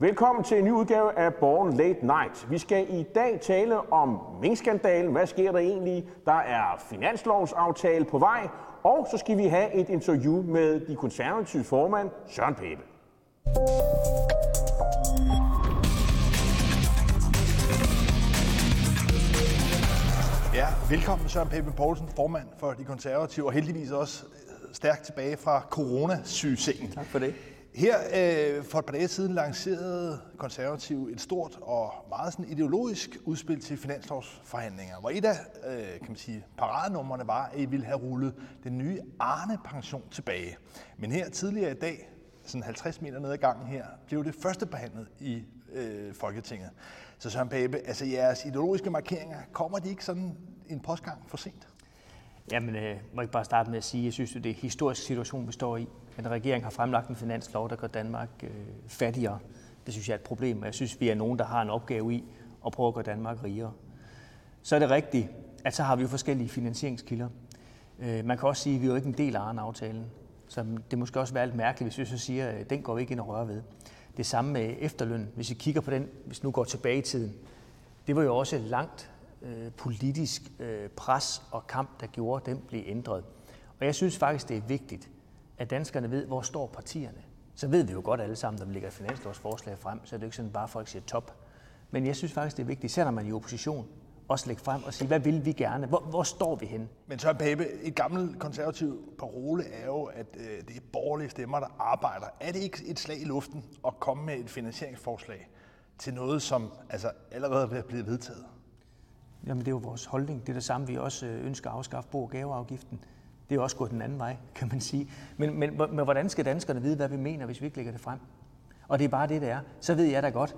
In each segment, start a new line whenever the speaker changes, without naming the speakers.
Velkommen til en ny udgave af Born Late Night. Vi skal i dag tale om minkskandalen. Hvad sker der egentlig? Der er finanslovsaftale på vej. Og så skal vi have et interview med de konservative formand, Søren Pape.
Ja, velkommen Søren Pape Poulsen, formand for de konservative, og heldigvis også stærkt tilbage fra coronasygesengen.
Tak for det.
Her øh, for et par dage siden lancerede konservative et stort og meget sådan ideologisk udspil til finanslovsforhandlinger, hvor et af øh, kan man sige, paradenummerne var, at I ville have rullet den nye Arne-pension tilbage. Men her tidligere i dag, sådan 50 meter ned ad gangen her, blev det første behandlet i øh, Folketinget. Så Søren Pape, altså jeres ideologiske markeringer, kommer de ikke sådan en postgang for sent?
Jamen, øh, må jeg ikke bare starte med at sige, at jeg synes, at det er en historisk situation, vi står i. At regeringen har fremlagt en finanslov, der gør Danmark øh, fattigere. Det synes jeg er et problem, og jeg synes, vi er nogen, der har en opgave i at prøve at gøre Danmark rigere. Så er det rigtigt, at så har vi jo forskellige finansieringskilder. Øh, man kan også sige, at vi er jo ikke en del af Arne-aftalen. Så det måske også være lidt mærkeligt, hvis vi så siger, at den går vi ikke ind og rører ved. Det samme med efterløn. Hvis vi kigger på den, hvis nu går tilbage i tiden, det var jo også langt øh, politisk øh, pres og kamp, der gjorde, at den blev ændret. Og jeg synes faktisk, det er vigtigt, at danskerne ved, hvor står partierne. Så ved vi jo godt alle sammen, når vi lægger et finanslovsforslag frem, så er det ikke sådan bare, at folk siger top. Men jeg synes faktisk, det er vigtigt, især når man er i opposition, også lægge frem og sige, hvad vil vi gerne? Hvor, hvor står vi hen?
Men Søren Pape, et gammelt konservativ parole er jo, at øh, det er borgerlige stemmer, der arbejder. Er det ikke et slag i luften at komme med et finansieringsforslag til noget, som altså, allerede er blevet vedtaget?
Jamen det er jo vores holdning. Det er det samme, vi også øh, ønsker at afskaffe bo- og gaveafgiften. Det er også gået den anden vej, kan man sige. Men, men, men hvordan skal danskerne vide, hvad vi mener, hvis vi ikke lægger det frem? Og det er bare det, det er. Så ved jeg da godt,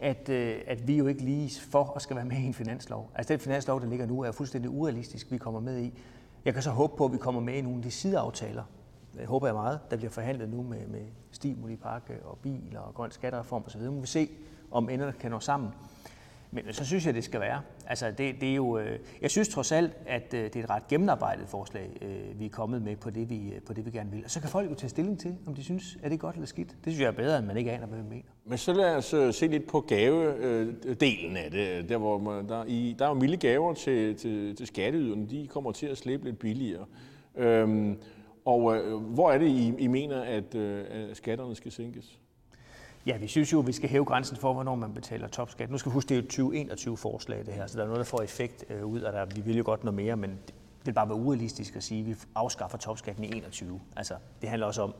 at, øh, at vi jo ikke lige for at skal være med i en finanslov. Altså den finanslov, der ligger nu, er fuldstændig urealistisk, vi kommer med i. Jeg kan så håbe på, at vi kommer med i nogle af de sideaftaler. Det håber jeg meget, der bliver forhandlet nu med, med stimulipakke øh, og biler og grøn skattereform osv. Nu må vi se, om enderne kan nå sammen. Men så synes jeg, det skal være. Altså, det, det er jo, øh, jeg synes trods alt, at øh, det er et ret gennemarbejdet forslag, øh, vi er kommet med på det, vi, øh, på det, vi gerne vil. Og så kan folk jo tage stilling til, om de synes, er det godt eller skidt. Det synes jeg er bedre, end man ikke aner, hvad vi mener.
Men så lad os øh, se lidt på gavedelen øh, af det. Der, hvor man, der, i, der er jo milde gaver til, til, til skatteyderne. De kommer til at slippe lidt billigere. Øhm, og øh, hvor er det, I, I mener, at, øh, at skatterne skal sænkes?
Ja, vi synes jo, at vi skal hæve grænsen for, hvornår man betaler topskat. Nu skal vi huske, det er jo 2021 forslag, det her, så der er noget, der får effekt øh, ud af det. Vi vil jo godt noget mere, men det vil bare være urealistisk at sige, at vi afskaffer topskatten i 21. Altså, det handler også om,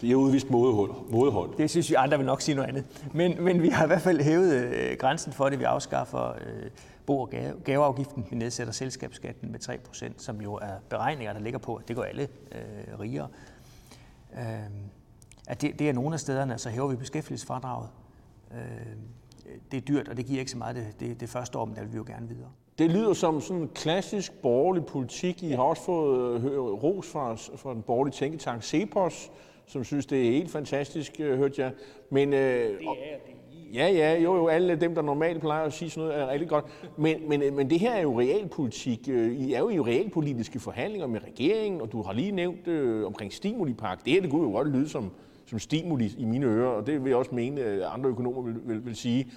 det er udvist modehold. modehold.
Det synes vi andre vil nok sige noget andet. Men, men vi har i hvert fald hævet øh, grænsen for det. Vi afskaffer øh, bo- og gave, gaveafgiften. Vi nedsætter selskabsskatten med 3%, som jo er beregninger, der ligger på, at det går alle øh, rigere. Øh, at det, det er nogle af stederne, så hæver vi beskæftigelsesfradraget. Øh, det er dyrt, og det giver ikke så meget det, det, det første år, men der vil vi jo gerne videre.
Det lyder som sådan en klassisk borgerlig politik. I har også fået øh, ros fra, fra den borgerlige tænketank Cepos, som synes, det er helt fantastisk, øh, hørte jeg.
Men, øh, det er det.
Ja, ja, jo, jo, alle dem, der normalt plejer at sige sådan noget, er rigtig godt. Men, men, men det her er jo realpolitik. I er jo i realpolitiske forhandlinger med regeringen, og du har lige nævnt øh, omkring stimulipak. Det her, det kunne jo godt lyde som, som stimuli i mine ører, og det vil jeg også mene, at andre økonomer vil, vil, vil sige.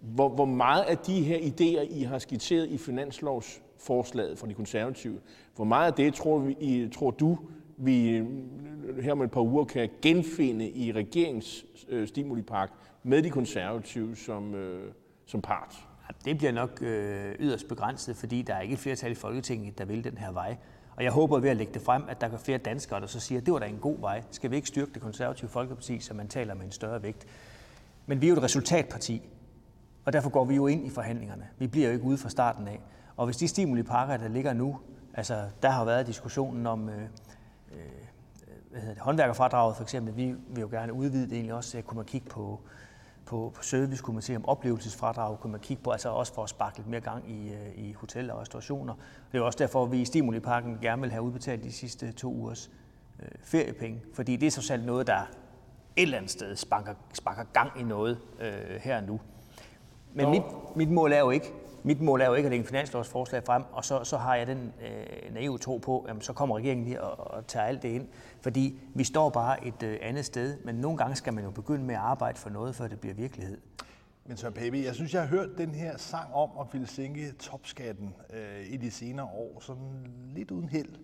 Hvor, hvor meget af de her idéer, I har skitseret i finanslovsforslaget fra de konservative, hvor meget af det tror, vi, I, tror du, vi øh, her om et par uger kan genfinde i regerings øh, stimulipak med de konservative som, øh, som part?
Det bliver nok øh, yderst begrænset, fordi der er ikke flertal i Folketinget, der vil den her vej. Og jeg håber ved at lægge det frem, at der er flere danskere, der så siger, at det var da en god vej. Skal vi ikke styrke det konservative Folkeparti, så man taler med en større vægt? Men vi er jo et resultatparti, og derfor går vi jo ind i forhandlingerne. Vi bliver jo ikke ude fra starten af. Og hvis de stimulipakker, der ligger nu, altså der har været diskussionen om øh, øh, hvad hedder det, håndværkerfradraget for eksempel, vi vil jo gerne udvide det egentlig også, så kunne man kigge på på, på service, kunne man se om oplevelsesfradrag, kunne man kigge på, altså også for at sparke lidt mere gang i, øh, i hoteller og restaurationer. Det er også derfor, at vi i Stimuliparken gerne vil have udbetalt de sidste to ugers øh, feriepenge, fordi det er så selv noget, der et eller andet sted sparker, sparker gang i noget øh, her nu. Men mit, mit mål er jo ikke mit mål er jo ikke at lægge en finanslovsforslag frem, og så, så har jeg den øh, naive tro på, at så kommer regeringen lige og, og tager alt det ind. Fordi vi står bare et øh, andet sted, men nogle gange skal man jo begynde med at arbejde for noget, før det bliver virkelighed.
Men Søren Pape, jeg synes, jeg har hørt den her sang om at ville sænke topskatten øh, i de senere år, sådan lidt uden held.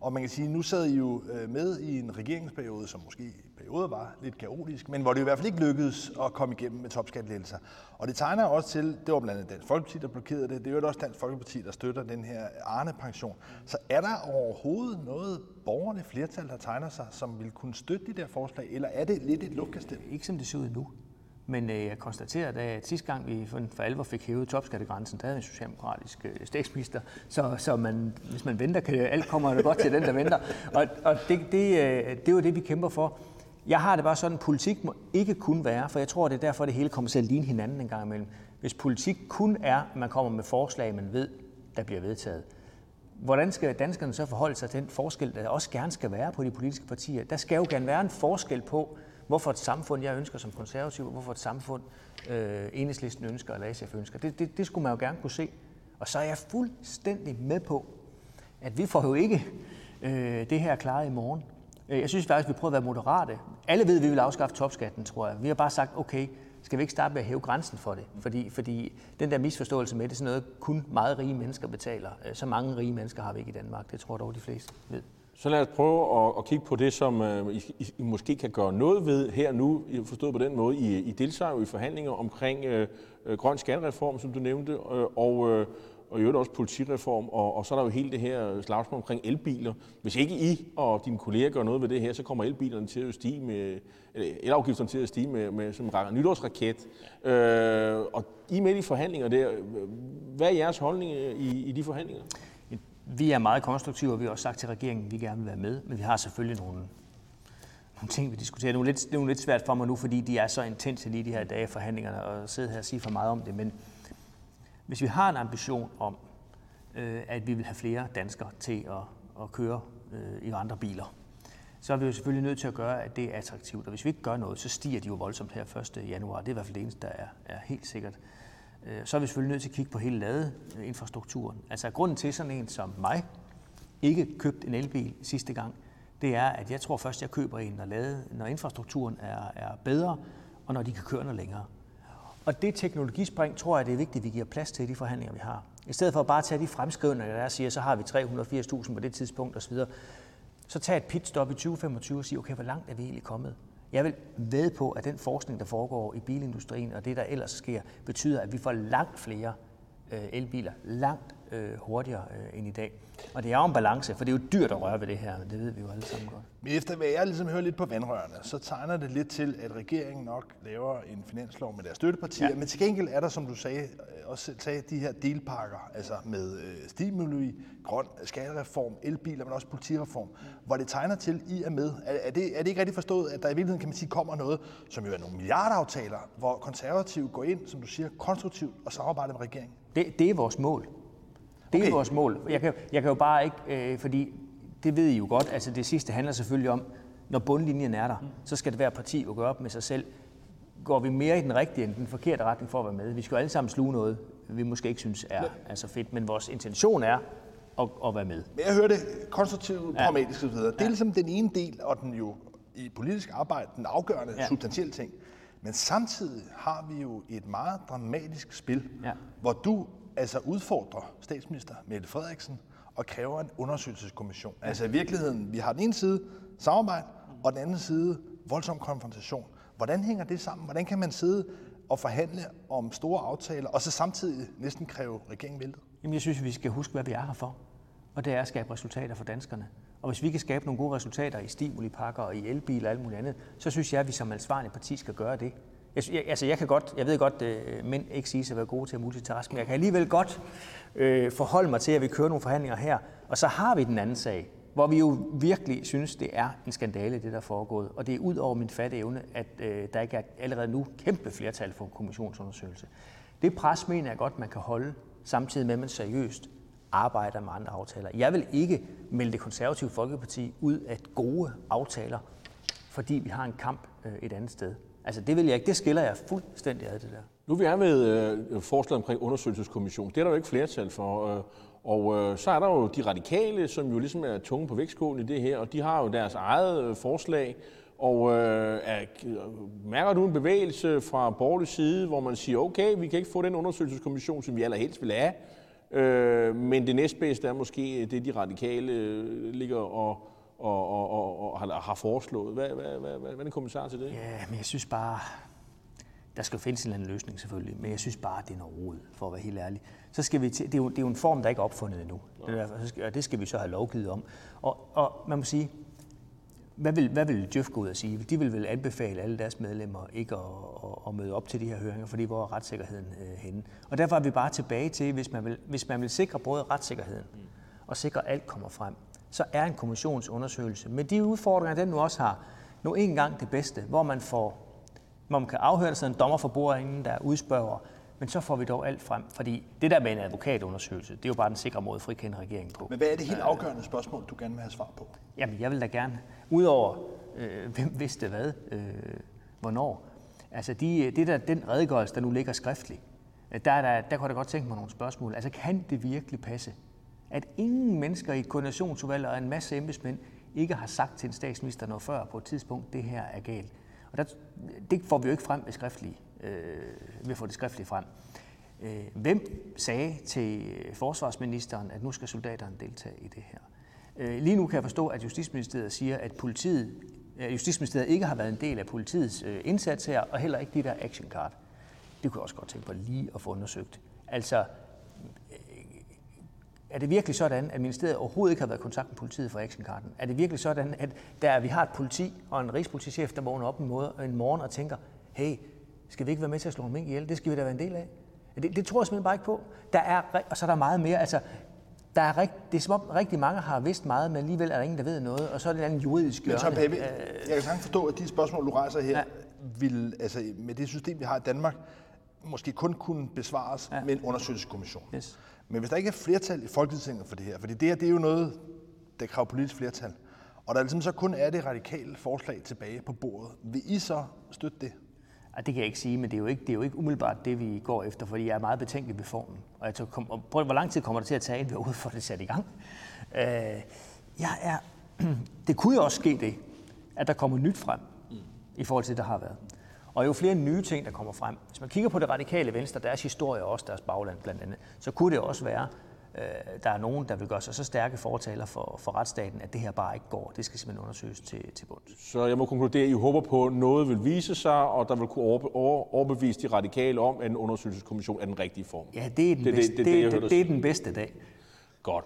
Og man kan sige, nu sad I jo øh, med i en regeringsperiode, som måske i perioder var lidt kaotisk, men hvor det i hvert fald ikke lykkedes at komme igennem med topskattelettelser. Og det tegner også til, det var blandt andet Dansk Folkeparti, der blokerede det, det er jo også Dansk Folkeparti, der støtter den her Arne-pension. Så er der overhovedet noget borgerne flertal, der tegner sig, som vil kunne støtte de der forslag, eller er det lidt et luftkastel?
Ikke som det ser ud nu. Men øh, jeg konstaterer, at sidste gang vi for, for alvor fik hævet topskattegrænsen, der havde en socialdemokratisk øh, statsminister. Så, så man, hvis man venter, kan alt kommer det godt til den, der venter. Og, og det, det, øh, det er jo det, vi kæmper for. Jeg har det bare sådan, at politik må ikke kun være, for jeg tror, det er derfor, det hele kommer til at ligne hinanden en gang imellem. Hvis politik kun er, at man kommer med forslag, man ved, der bliver vedtaget, hvordan skal danskerne så forholde sig til den forskel, der også gerne skal være på de politiske partier? Der skal jo gerne være en forskel på, hvorfor et samfund, jeg ønsker som konservativ, og hvorfor et samfund, øh, enhedslisten ønsker, eller SF ønsker. Det, det, det skulle man jo gerne kunne se. Og så er jeg fuldstændig med på, at vi får jo ikke øh, det her klaret i morgen. Øh, jeg synes faktisk, vi prøver at være moderate. Alle ved, at vi vil afskaffe topskatten, tror jeg. Vi har bare sagt, okay, skal vi ikke starte med at hæve grænsen for det? Fordi, fordi den der misforståelse med, det er sådan noget, kun meget rige mennesker betaler. Øh, så mange rige mennesker har vi ikke i Danmark. Det tror jeg dog, de fleste ved.
Så lad os prøve at, at kigge på det, som øh, I, I måske kan gøre noget ved her nu, forstået på den måde. I, I deltager jo i forhandlinger omkring øh, øh, grøn skattereform, som du nævnte, og, uh, og i øvrigt også politireform, og, og så er der jo hele det her slagsmål omkring elbiler. Hvis ikke I og dine kolleger gør noget ved det her, så kommer elbilerne til at stige med, eller elafgifterne til at stige med, med som en nytårsraket. Og I er med i forhandlinger der. Hvad er jeres holdning i, i de forhandlinger?
Vi er meget konstruktive, og vi har også sagt til regeringen, at vi gerne vil være med, men vi har selvfølgelig nogle, nogle ting, vi diskuterer. Det er, lidt, det er lidt svært for mig nu, fordi de er så intense lige de her dage forhandlingerne, og sidde her og sige for meget om det, men hvis vi har en ambition om, øh, at vi vil have flere danskere til at, at køre øh, i andre biler, så er vi jo selvfølgelig nødt til at gøre, at det er attraktivt. Og hvis vi ikke gør noget, så stiger de jo voldsomt her 1. januar. Det er i hvert fald det eneste, der er, er helt sikkert. Øh, så er vi selvfølgelig nødt til at kigge på hele ladeinfrastrukturen. Altså grunden til sådan en som mig ikke købte en elbil sidste gang, det er, at jeg tror først, jeg køber en, når, lade, når infrastrukturen er, er bedre, og når de kan køre noget længere. Og det teknologispring tror jeg, det er vigtigt, at vi giver plads til i de forhandlinger, vi har. I stedet for at bare tage de fremskrivninger, der siger, så har vi 380.000 på det tidspunkt osv., så tag et pitstop i 2025 og sige, okay, hvor langt er vi egentlig kommet? Jeg vil ved på, at den forskning, der foregår i bilindustrien og det, der ellers sker, betyder, at vi får langt flere elbiler, langt øh, hurtigere øh, end i dag. Og det er jo en balance, for det er jo dyrt at røre ved det her, det ved vi jo alle sammen godt.
Men efter hvad jeg ligesom hører lidt på vandrørene, så tegner det lidt til, at regeringen nok laver en finanslov med deres støttepartier, ja. men til gengæld er der, som du sagde, øh, også sagde, de her delpakker, altså med øh, stimuli, grøn skattereform, elbiler, men også politireform, hvor det tegner til, I er med. Er, er, det, er det ikke rigtig forstået, at der i virkeligheden, kan man sige, kommer noget, som jo er nogle milliardaftaler, hvor konservative går ind, som du siger, konstruktivt og samarbejder med regeringen?
Det, det er vores mål. Det okay. er vores mål. Jeg kan, jeg kan jo bare ikke, øh, fordi det ved I jo godt, altså det sidste handler selvfølgelig om, når bundlinjen er der, mm. så skal det være parti at gøre op med sig selv. Går vi mere i den rigtige end den forkerte retning for at være med? Vi skal jo alle sammen sluge noget, vi måske ikke synes er, er så fedt, men vores intention er at, at være med.
Men jeg hører det konstruktivt, ja. pragmatisk osv. Det er ja. ligesom den ene del, og den jo i politisk arbejde, den afgørende, ja. substantielle ting. Men samtidig har vi jo et meget dramatisk spil, ja. hvor du altså udfordrer statsminister Mette Frederiksen og kræver en undersøgelseskommission. Altså i virkeligheden, vi har den ene side samarbejde, og den anden side voldsom konfrontation. Hvordan hænger det sammen? Hvordan kan man sidde og forhandle om store aftaler, og så samtidig næsten kræve regeringen væltet?
Jamen, jeg synes, vi skal huske, hvad vi er her for. Og det er at skabe resultater for danskerne. Og hvis vi kan skabe nogle gode resultater i stimulipakker og i elbiler og alt muligt andet, så synes jeg, at vi som ansvarlig parti skal gøre det. Jeg, jeg, altså jeg kan godt, jeg ved godt, at mænd ikke siger at være gode til at multitaske, men jeg kan alligevel godt øh, forholde mig til, at vi kører nogle forhandlinger her. Og så har vi den anden sag, hvor vi jo virkelig synes, det er en skandale, det der er foregået. Og det er ud over min fatte evne, at øh, der ikke er allerede nu kæmpe flertal for en kommissionsundersøgelse. Det pres mener jeg godt, man kan holde, samtidig med, at man seriøst arbejder med andre aftaler. Jeg vil ikke melde det konservative Folkeparti ud af gode aftaler, fordi vi har en kamp øh, et andet sted. Altså det vil jeg ikke, det skiller jeg fuldstændig af det der.
Nu er vi er ved øh, forslaget omkring undersøgelseskommission. Det er der jo ikke flertal for. Øh, og øh, så er der jo de radikale, som jo ligesom er tunge på vægtskålen i det her, og de har jo deres eget øh, forslag. Og øh, er, øh, mærker du en bevægelse fra borgerlig side, hvor man siger, okay, vi kan ikke få den undersøgelseskommission, som vi allerhelst vil have, øh, men det næstbedste er måske det, de radikale øh, ligger og, og, og, og, og har, har foreslået. Hvad, hvad, hvad, hvad, hvad er din kommentar til det?
Ja, men jeg synes bare, der skal findes en eller anden løsning selvfølgelig, men jeg synes bare, det er noget rod, for at være helt ærlig. Så skal vi til, det, er jo, det er jo en form, der ikke er opfundet endnu, det der, og det skal vi så have lovgivet om. Og, og man må sige, hvad vil, hvad vil Djøf gå ud og sige? De vil vel anbefale alle deres medlemmer ikke at, at, at møde op til de her høringer, fordi hvor er retssikkerheden øh, henne? Og derfor er vi bare tilbage til, hvis man vil, hvis man vil sikre både retssikkerheden og sikre, at alt kommer frem, så er en kommissionsundersøgelse med de udfordringer, den nu også har, nu engang det bedste, hvor man får hvor man kan afhøre, der en dommer for bordenden, der udspørger, men så får vi dog alt frem. Fordi det der med en advokatundersøgelse, det er jo bare den sikre måde at frikende regeringen på.
Men hvad er det helt afgørende spørgsmål, du gerne vil have svar på?
Jamen, jeg vil da gerne, udover øh, hvem vidste hvad, øh, hvornår. Altså, de, det der, den redegørelse, der nu ligger skriftligt, øh, der, der, der kunne jeg da godt tænke mig nogle spørgsmål. Altså, kan det virkelig passe, at ingen mennesker i et koordinationsudvalg og en masse embedsmænd ikke har sagt til en statsminister noget før på et tidspunkt, det her er galt? Og der, det får vi jo ikke frem ved skriftlige, øh, ved at få det skriftligt frem. Øh, hvem sagde til forsvarsministeren, at nu skal soldaterne deltage i det her? Øh, lige nu kan jeg forstå, at Justitsministeriet siger, at politiet, øh, Justitsministeriet ikke har været en del af politiets øh, indsats her, og heller ikke de der action card. Det kunne jeg også godt tænke på lige at få undersøgt. Altså, øh, er det virkelig sådan, at ministeriet overhovedet ikke har været i kontakt med politiet for actionkarten? Er det virkelig sådan, at der vi har et politi og en rigspolitichef, der vågner op en, måde, en morgen og tænker, hey, skal vi ikke være med til at slå mink ihjel? Det skal vi da være en del af. Det, det tror jeg simpelthen bare ikke på. Der er, og så er der meget mere. Altså, der er rigt, det er som om rigtig mange har vidst meget, men alligevel er der ingen, der ved noget, og så er det en anden juridisk
hjørne. Men så, Pape, jeg kan sagtens forstå, at de spørgsmål, du rejser her, ja. vil, altså, med det system, vi har i Danmark, måske kun kunne besvares ja. med en undersøgelseskommission. Yes. Men hvis der ikke er flertal i Folketinget for det her, fordi det her det er jo noget, der kræver politisk flertal, og der ligesom så kun er det radikale forslag tilbage på bordet, vil I så støtte det?
Ja, det kan jeg ikke sige, men det er, jo ikke, det er jo ikke umiddelbart det, vi går efter, fordi jeg er meget betænkelig ved formen. Og jeg tror, kom, prøv, hvor lang tid kommer det til at tage, inden vi er ude for det sat i gang? Øh, jeg er, det kunne jo også ske det, at der kommer nyt frem i forhold til det, der har været. Og jo flere nye ting, der kommer frem. Hvis man kigger på det radikale venstre, deres historie og også deres bagland blandt andet, så kunne det også være, der er nogen, der vil gøre sig så stærke fortaler for, for retsstaten, at det her bare ikke går. Det skal simpelthen undersøges til, til bunds.
Så jeg må konkludere, at I håber på, at noget vil vise sig, og der vil kunne overbevise de radikale om, at en undersøgelseskommission er den rigtige form.
Ja, det er den, det, bedste, det, det, det, det, det er den bedste dag.
Godt.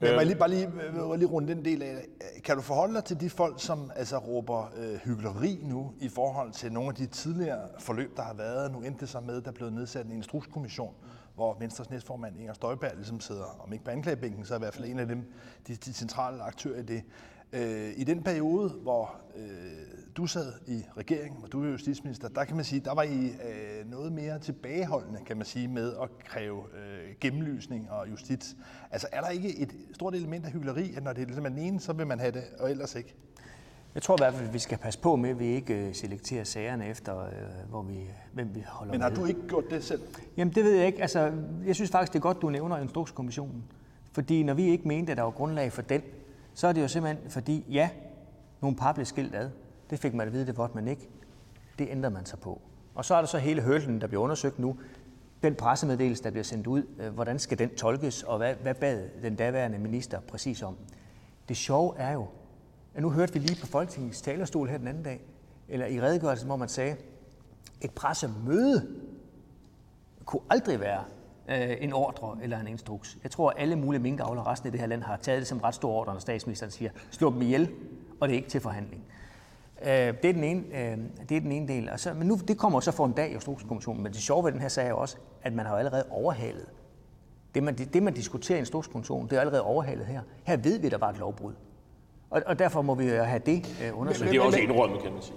Jeg må lige, bare lige, lige runde den del af Kan du forholde dig til de folk, som altså råber øh, hyggeleri nu i forhold til nogle af de tidligere forløb, der har været? Nu endte det så med, at der blev nedsat en instrukskommission, hvor Venstres næstformand Inger Støjberg ligesom sidder, om ikke på anklagebænken, så er i hvert fald en af dem, de, de centrale aktører i det. Øh, I den periode, hvor øh, du sad i regeringen, hvor du var justitsminister, der kan man sige, der var I øh, noget mere tilbageholdende, kan man sige, med at kræve øh, gennemlysning og justits. Altså er der ikke et stort element af hyggeleri, at når det ligesom er ligesom den ene, så vil man have det, og ellers ikke?
Jeg tror i hvert fald, at vi skal passe på med, at vi ikke øh, selekterer sagerne efter, øh, hvor vi, hvem vi holder
Men har med. du ikke gjort det selv?
Jamen det ved jeg ikke. Altså, jeg synes faktisk, det er godt, du nævner Instrukskommissionen. Fordi når vi ikke mente, at der var grundlag for den, så er det jo simpelthen fordi, ja, nogle par blev skilt ad. Det fik man at vide, det var man ikke. Det ændrer man sig på. Og så er der så hele hørlen, der bliver undersøgt nu. Den pressemeddelelse, der bliver sendt ud, øh, hvordan skal den tolkes, og hvad, hvad bad den daværende minister præcis om? Det sjove er jo, nu hørte vi lige på Folketingets talerstol her den anden dag, eller i redegørelsen, hvor man sagde, et pressemøde kunne aldrig være øh, en ordre eller en instruks. Jeg tror, at alle mulige minkavlere resten af det her land har taget det som ret stor ordre, når statsministeren siger, slå dem ihjel, og det er ikke til forhandling. Øh, det, er den ene, øh, det er den ene del. Og så, men nu, det kommer så for en dag i Instrukskommissionen, men det sjove ved den her sag er også, at man har jo allerede overhalet. Det man, det, man diskuterer i Instrukskommissionen, det er allerede overhalet her. Her ved vi, at der var et lovbrud. Og, og derfor må vi jo have det øh, undersøgt.
Men det er også indrømmet, kan man sige.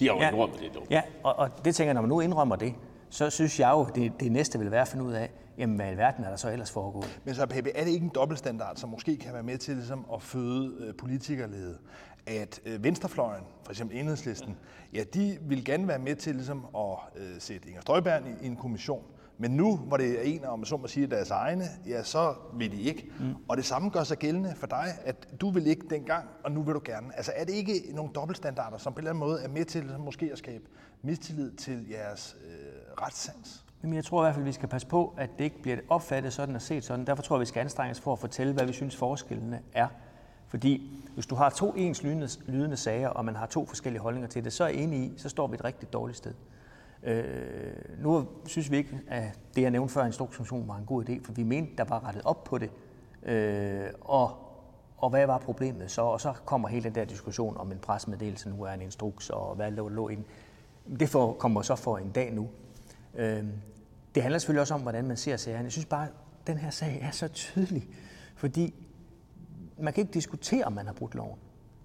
De har jo ja, indrømmet det.
Dog. Ja, og, og det tænker jeg, når man nu indrømmer det, så synes jeg jo, det, det næste vil være at finde ud af, jamen hvad i verden er der så ellers foregået?
Men så Pepe, er det ikke en dobbeltstandard, som måske kan være med til ligesom, at føde øh, politikerlede? at øh, venstrefløjen, for eksempel enhedslisten, ja, de vil gerne være med til ligesom, at øh, sætte Inger Støjberg i, i en kommission. Men nu, hvor det er en, om så må sige, deres egne, ja, så vil de ikke. Mm. Og det samme gør sig gældende for dig, at du vil ikke dengang, og nu vil du gerne. Altså er det ikke nogle dobbeltstandarder, som på en eller anden måde er med til måske at skabe mistillid til jeres øh, retssans?
Jamen, jeg tror i hvert fald, at vi skal passe på, at det ikke bliver opfattet sådan og set sådan. Derfor tror jeg, vi skal anstrenge os for at fortælle, hvad vi synes forskellene er. Fordi hvis du har to ens lydende, lydende sager, og man har to forskellige holdninger til det, så er jeg enig i, så står vi et rigtig dårligt sted. Øh, nu synes vi ikke, at det, jeg nævnte før, instruktion var en god idé, for vi mente, der var rettet op på det. Øh, og, og hvad var problemet så? Og så kommer hele den der diskussion om en presmeddelelse nu er en instruks, og hvad lå, lå ind. Det for, kommer så for en dag nu. Øh, det handler selvfølgelig også om, hvordan man ser sagerne. Jeg synes bare, at den her sag er så tydelig, fordi man kan ikke diskutere, om man har brudt loven.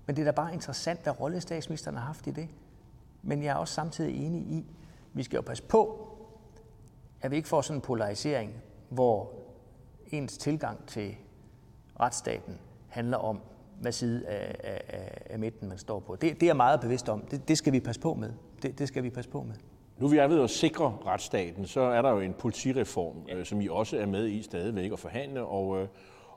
Men det er da bare interessant, hvad rolle statsministeren har haft i det. Men jeg er også samtidig enig i, vi skal jo passe på, at vi ikke får sådan en polarisering, hvor ens tilgang til retsstaten handler om, hvad side af, af, af midten man står på. Det, det er jeg meget bevidst om. Det, det skal vi passe på med. Det, det skal vi passe på med.
Nu vi er ved at sikre retsstaten, så er der jo en politireform, ja. øh, som I også er med i stadigvæk at forhandle. Og, øh,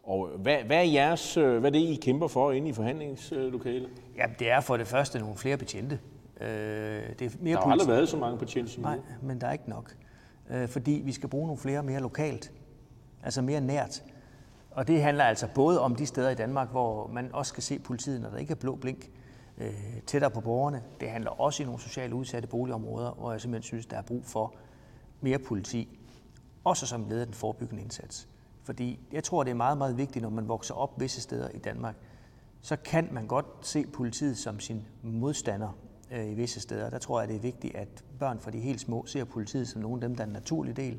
og hvad, hvad er jeres, øh, hvad er det, I kæmper for inde i forhandlingslokalet?
Ja, det er for det første nogle flere betjente.
Øh, det er mere der har politi- aldrig været så mange betjente som
Nej, men der er ikke nok. Øh, fordi vi skal bruge nogle flere mere lokalt. Altså mere nært. Og det handler altså både om de steder i Danmark, hvor man også skal se politiet, når der ikke er blå blink, øh, tættere på borgerne. Det handler også i nogle socialt udsatte boligområder, hvor jeg simpelthen synes, der er brug for mere politi. Også som led af den forebyggende indsats. Fordi jeg tror, det er meget, meget vigtigt, når man vokser op visse steder i Danmark, så kan man godt se politiet som sin modstander øh, i visse steder. Der tror jeg, det er vigtigt, at børn fra de helt små ser politiet som nogle af dem, der er en naturlig del.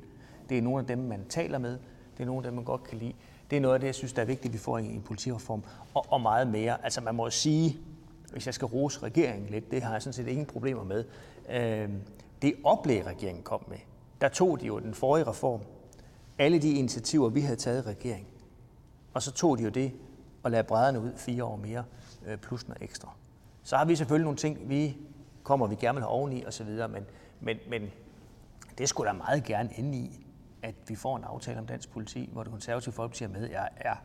Det er nogle af dem, man taler med. Det er nogle af dem, man godt kan lide. Det er noget af det, jeg synes, der er vigtigt, at vi får i en politireform. Og, og meget mere. Altså man må sige, hvis jeg skal rose regeringen lidt, det har jeg sådan set ingen problemer med. Øh, det oplæg, regeringen kom med, der tog de jo den forrige reform, alle de initiativer, vi havde taget i regeringen, og så tog de jo det og lade brædderne ud fire år mere, øh, plus noget ekstra. Så har vi selvfølgelig nogle ting, vi kommer, vi gerne vil have oveni osv., men, men, men det skulle da meget gerne ende i, at vi får en aftale om dansk politi, hvor det konservative folkeparti er med. Jeg er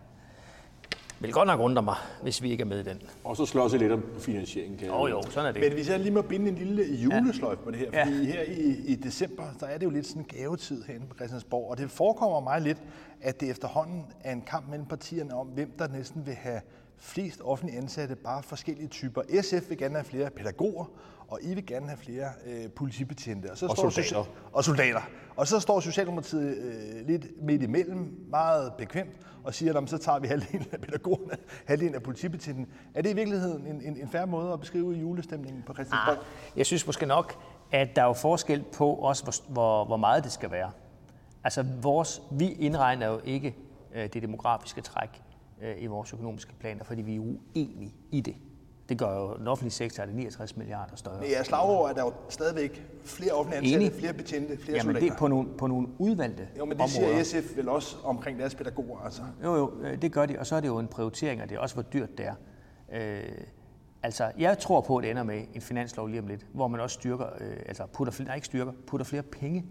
vil godt nok undre mig, hvis vi ikke er med i den.
Og så slår sig lidt om finansieringen.
Kan oh, jo, sådan er det.
Men hvis jeg lige må binde en lille julesløjf på det her, fordi ja. her i, i december, så er det jo lidt sådan gavetid herinde på Christiansborg, og det forekommer mig lidt, at det efterhånden er en kamp mellem partierne om, hvem der næsten vil have flest offentlige ansatte, bare forskellige typer. SF vil gerne have flere pædagoger, og I vil gerne have flere øh, politibetjente.
Og, så og står soldater.
Og soldater. Og så står Socialdemokratiet øh, lidt midt imellem, meget bekvemt, og siger, at så tager vi halvdelen af pædagogerne, halvdelen af politibetjenten. Er det i virkeligheden en, en, en færre måde at beskrive julestemningen på Christiansborg? Ah,
jeg synes måske nok, at der er jo forskel på også, hvor, hvor, hvor meget det skal være. Altså, vores, vi indregner jo ikke øh, det demografiske træk i vores økonomiske planer, fordi vi er uenige i det. Det gør jo den offentlige sektor, er det 69 milliarder større.
Er slagord, at der jo stadigvæk flere offentlige ansatte, Enig. flere betjente, flere
Jamen,
soldater.
det er på nogle, på nogle udvalgte
Jo, men det områder. siger SF vel også omkring deres pædagoger, altså.
Jo, jo, øh, det gør de, og så er det jo en prioritering, og det er også, hvor dyrt det er. Øh, altså, jeg tror på, at det ender med en finanslov lige om lidt, hvor man også styrker, øh, altså putter, nej, ikke styrker, putter flere penge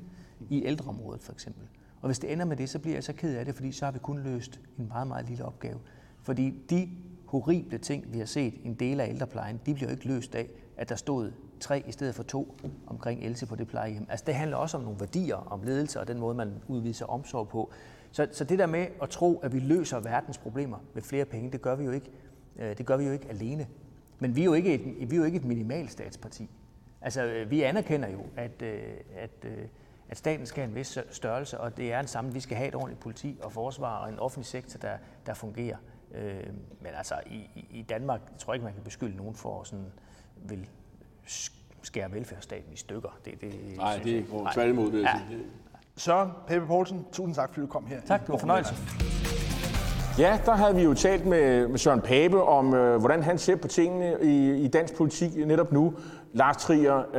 i ældreområdet for eksempel. Og hvis det ender med det, så bliver jeg så ked af det, fordi så har vi kun løst en meget, meget lille opgave. Fordi de horrible ting, vi har set i en del af ældreplejen, de bliver jo ikke løst af, at der stod tre i stedet for to omkring Else på det plejehjem. Altså det handler også om nogle værdier, om ledelse og den måde, man udviser omsorg på. Så, så det der med at tro, at vi løser verdens problemer med flere penge, det gør vi jo ikke. Øh, det gør vi jo ikke alene. Men vi er jo ikke et, vi er jo ikke et minimalstatsparti. Altså, øh, vi anerkender jo, at, øh, at, at staten skal have en vis størrelse, og det er en sammen, vi skal have et ordentligt politi og forsvar og en offentlig sektor, der, der fungerer. Øh, men altså, i, i Danmark jeg tror jeg ikke, man kan beskylde nogen for at sådan, vil skære velfærdsstaten i stykker.
Det, det, Nej, det er tværtimod, vil jeg sige.
Søren Peppe Poulsen, tusind tak, fordi du kom her.
Tak, det var fornøjelse.
Ja, der havde vi jo talt med, med Søren Pape om, øh, hvordan han ser på tingene i, i dansk politik netop nu. Lars Trier,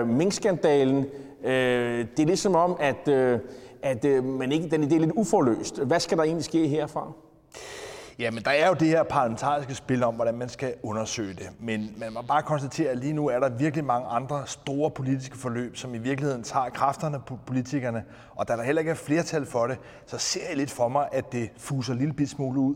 øh, minkskandalen, øh, det er ligesom om, at, øh, at øh, man ikke, den, idé er lidt uforløst. Hvad skal der egentlig ske herfra?
Ja, men der er jo det her parlamentariske spil om, hvordan man skal undersøge det. Men man må bare konstatere, at lige nu er der virkelig mange andre store politiske forløb, som i virkeligheden tager kræfterne på politikerne. Og da der heller ikke er flertal for det, så ser jeg lidt for mig, at det fuser en lille smule ud.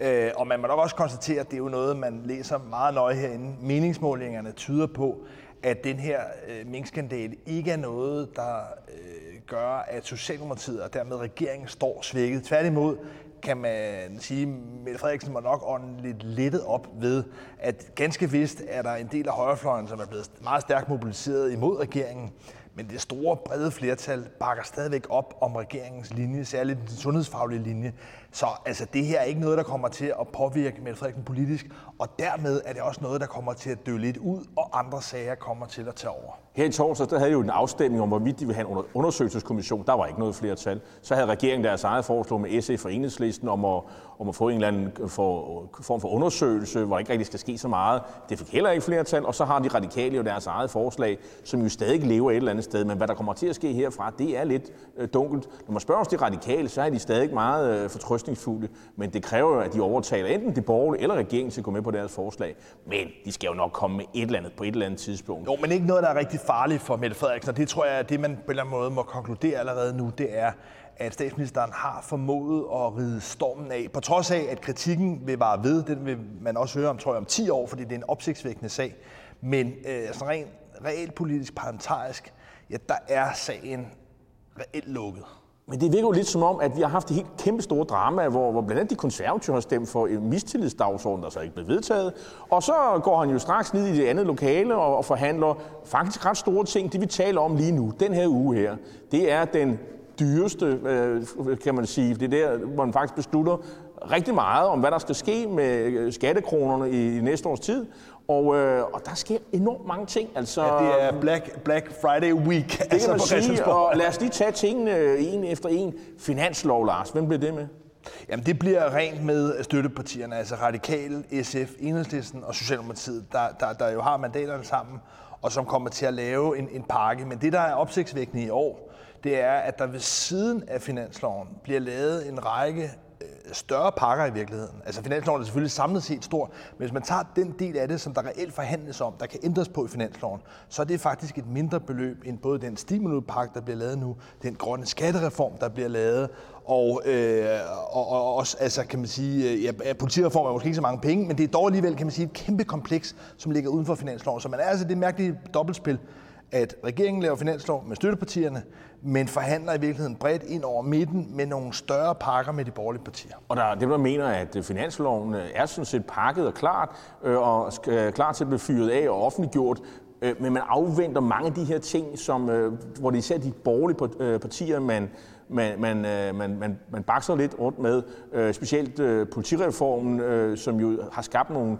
Øh, og man må nok også konstatere, at det er jo noget, man læser meget nøje herinde. Meningsmålingerne tyder på, at den her øh, minkskandale ikke er noget, der øh, gør, at Socialdemokratiet og dermed regeringen står svækket. Tværtimod kan man sige, Mette Frederiksen må nok ånde lidt lettet op ved, at ganske vist er der en del af højrefløjen, som er blevet meget stærkt mobiliseret imod regeringen. Men det store, brede flertal bakker stadigvæk op om regeringens linje, særligt den sundhedsfaglige linje. Så altså, det her er ikke noget, der kommer til at påvirke Mette Frederiksen politisk, og dermed er det også noget, der kommer til at dø lidt ud, og andre sager kommer til at tage over.
Her i torsdag, der havde jo en afstemning om, hvorvidt de ville have en undersøgelseskommission. Der var ikke noget flertal. Så havde regeringen deres eget forslag med SF og Enhedslisten om at, om at få en eller anden for, form for undersøgelse, hvor der ikke rigtig skal ske så meget. Det fik heller ikke flertal. Og så har de radikale jo deres eget forslag, som jo stadig lever et eller andet sted. Men hvad der kommer til at ske herfra, det er lidt øh, dunkelt. Når man spørger os de radikale, så er de stadig meget øh, fortrøstningsfulde. Men det kræver jo, at de overtaler enten det borgerlige eller regeringen til at gå med på deres forslag. Men de skal jo nok komme med et eller andet på et eller andet tidspunkt.
Jo, men ikke noget, der er rigtig farligt for Mette Frederiksen. Og det tror jeg, at det man på en eller anden måde må konkludere allerede nu, det er, at statsministeren har formået at ride stormen af. På trods af, at kritikken vil vare ved, den vil man også høre om, tror jeg, om 10 år, fordi det er en opsigtsvækkende sag. Men øh, altså rent reelt politisk parlamentarisk, ja, der er sagen reelt lukket.
Men det virker jo lidt som om, at vi har haft et helt kæmpe store drama, hvor, hvor blandt andet de konservative har stemt for en mistillidsdagsorden, der så ikke blev vedtaget. Og så går han jo straks ned i det andet lokale og, og forhandler faktisk ret store ting. Det vi taler om lige nu, den her uge her, det er den dyreste, øh, kan man sige. Det er der, hvor man faktisk beslutter rigtig meget om, hvad der skal ske med øh, skattekronerne skattekronerne i næste års tid. Og, øh, og der sker enormt mange ting.
Altså, ja, det er Black, Black Friday week.
Det altså kan man sige, og lad os lige tage tingene en efter en. Finanslov, Lars, hvem bliver det med?
Jamen det bliver rent med støttepartierne, altså Radikale, SF, Enhedslisten og Socialdemokratiet, der, der, der jo har mandaterne sammen, og som kommer til at lave en, en pakke. Men det, der er opsigtsvækkende i år, det er, at der ved siden af finansloven bliver lavet en række Øh, større pakker i virkeligheden. Altså finansloven er selvfølgelig samlet set stor, men hvis man tager den del af det, som der reelt forhandles om, der kan ændres på i finansloven, så er det faktisk et mindre beløb end både den stimulpakke, der bliver lavet nu, den grønne skattereform, der bliver lavet, og, øh, og, og også, altså kan man sige, øh, ja, politireform er måske ikke så mange penge, men det er dog alligevel, kan man sige, et kæmpe kompleks, som ligger uden for finansloven. Så man er altså det mærkelige dobbeltspil, at regeringen laver finanslov med støttepartierne, men forhandler i virkeligheden bredt ind over midten med nogle større pakker med de borgerlige partier.
Og der er dem, der mener, at finansloven øh, er sådan set pakket og klart, øh, og skal, øh, klar til at blive fyret af og offentliggjort, øh, men man afventer mange af de her ting, som, øh, hvor det især de borgerlige partier, man, man, man, man, man, man bakser lidt rundt med. Specielt politireformen, som jo har skabt nogle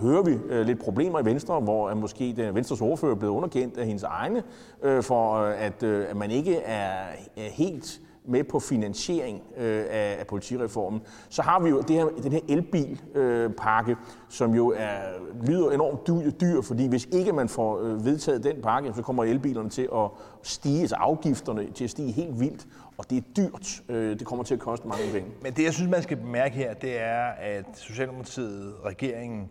hører vi øh, lidt problemer i Venstre, hvor øh, måske den Venstres ordfører er blevet underkendt af hendes egne, øh, for øh, at, øh, at man ikke er, er helt med på finansiering øh, af, af politireformen. Så har vi jo det her, den her elbilpakke, øh, som jo er, lyder enormt dyr, dyr, fordi hvis ikke man får øh, vedtaget den pakke, så kommer elbilerne til at stige, altså afgifterne til at stige helt vildt, og det er dyrt. Øh, det kommer til at koste mange penge.
Men det, jeg synes, man skal bemærke her, det er, at Socialdemokratiet, regeringen,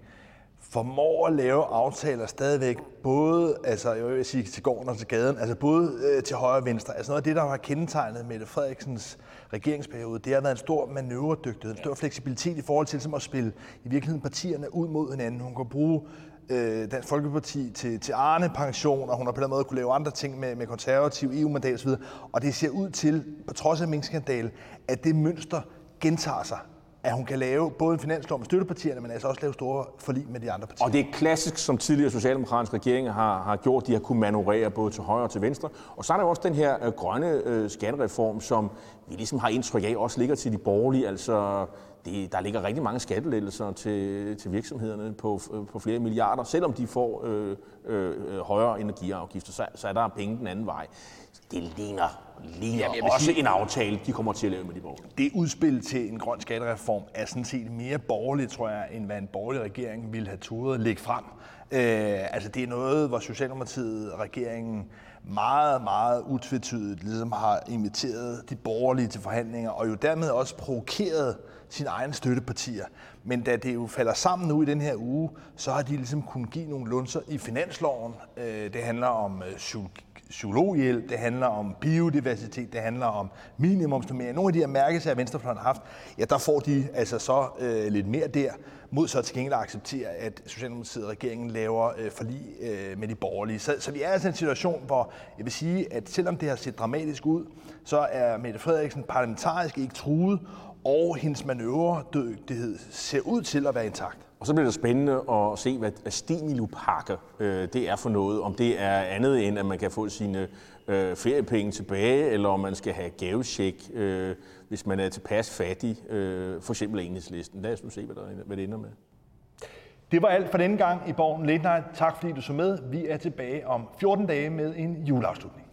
formår at lave aftaler stadigvæk, både altså, jeg vil sige, til gården og til gaden, altså både øh, til højre og venstre. Altså noget af det, der har kendetegnet Mette Frederiksens regeringsperiode, det har været en stor manøvredygtighed, en stor fleksibilitet i forhold til som at spille i virkeligheden partierne ud mod hinanden. Hun kan bruge øh, Dansk Folkeparti til, til Arne-pension, og hun har på den måde kunne lave andre ting med, med konservativ EU-mandat osv. Og det ser ud til, på trods af minkskandal, at det mønster gentager sig at hun kan lave både en finanslov med støttepartierne, men altså også lave store forlig med de andre partier.
Og det er klassisk, som tidligere socialdemokratiske regeringer har, har gjort, de har kunnet manøvrere både til højre og til venstre. Og så er der jo også den her øh, grønne øh, skattereform, som vi ligesom har indtryk af, også ligger til de borgerlige. Altså, det, der ligger rigtig mange skattelettelser til, til virksomhederne på, på flere milliarder. Selvom de får øh, øh, højere energiafgifter, så, så er der penge den anden vej. Det ligner ligner Jamen, også sige, en aftale, de kommer til at lave med de borgerlige.
Det udspil til en grøn skattereform er sådan set mere borgerligt, tror jeg, end hvad en borgerlig regering ville have turet lægge frem. Øh, altså det er noget, hvor Socialdemokratiet, regeringen, meget, meget utvetydigt ligesom har inviteret de borgerlige til forhandlinger, og jo dermed også provokeret sine egne støttepartier. Men da det jo falder sammen nu i den her uge, så har de ligesom kunnet give nogle lunser i finansloven. Øh, det handler om øh, psykologhjælp, det handler om biodiversitet, det handler om minimumsnormering. Nogle af de her mærkesager, Venstrefløjen har haft, ja, der får de altså så øh, lidt mere der, mod så til gengæld at acceptere, at Socialdemokratiet og regeringen laver øh, forlig øh, med de borgerlige. Så, så vi er altså i en situation, hvor jeg vil sige, at selvom det har set dramatisk ud, så er Mette Frederiksen parlamentarisk ikke truet, og hendes manøvredygtighed ser ud til at være intakt.
Og så bliver det spændende at se, hvad Stemilupakke øh, det er for noget. Om det er andet end, at man kan få sine øh, feriepenge tilbage, eller om man skal have gavecheck, øh, hvis man er tilpas fattig, øh, for eksempel enhedslisten. Lad os nu se, hvad, der, hvad det ender med.
Det var alt for denne gang i Borgen Late Night. Tak fordi du så med. Vi er tilbage om 14 dage med en juleafslutning.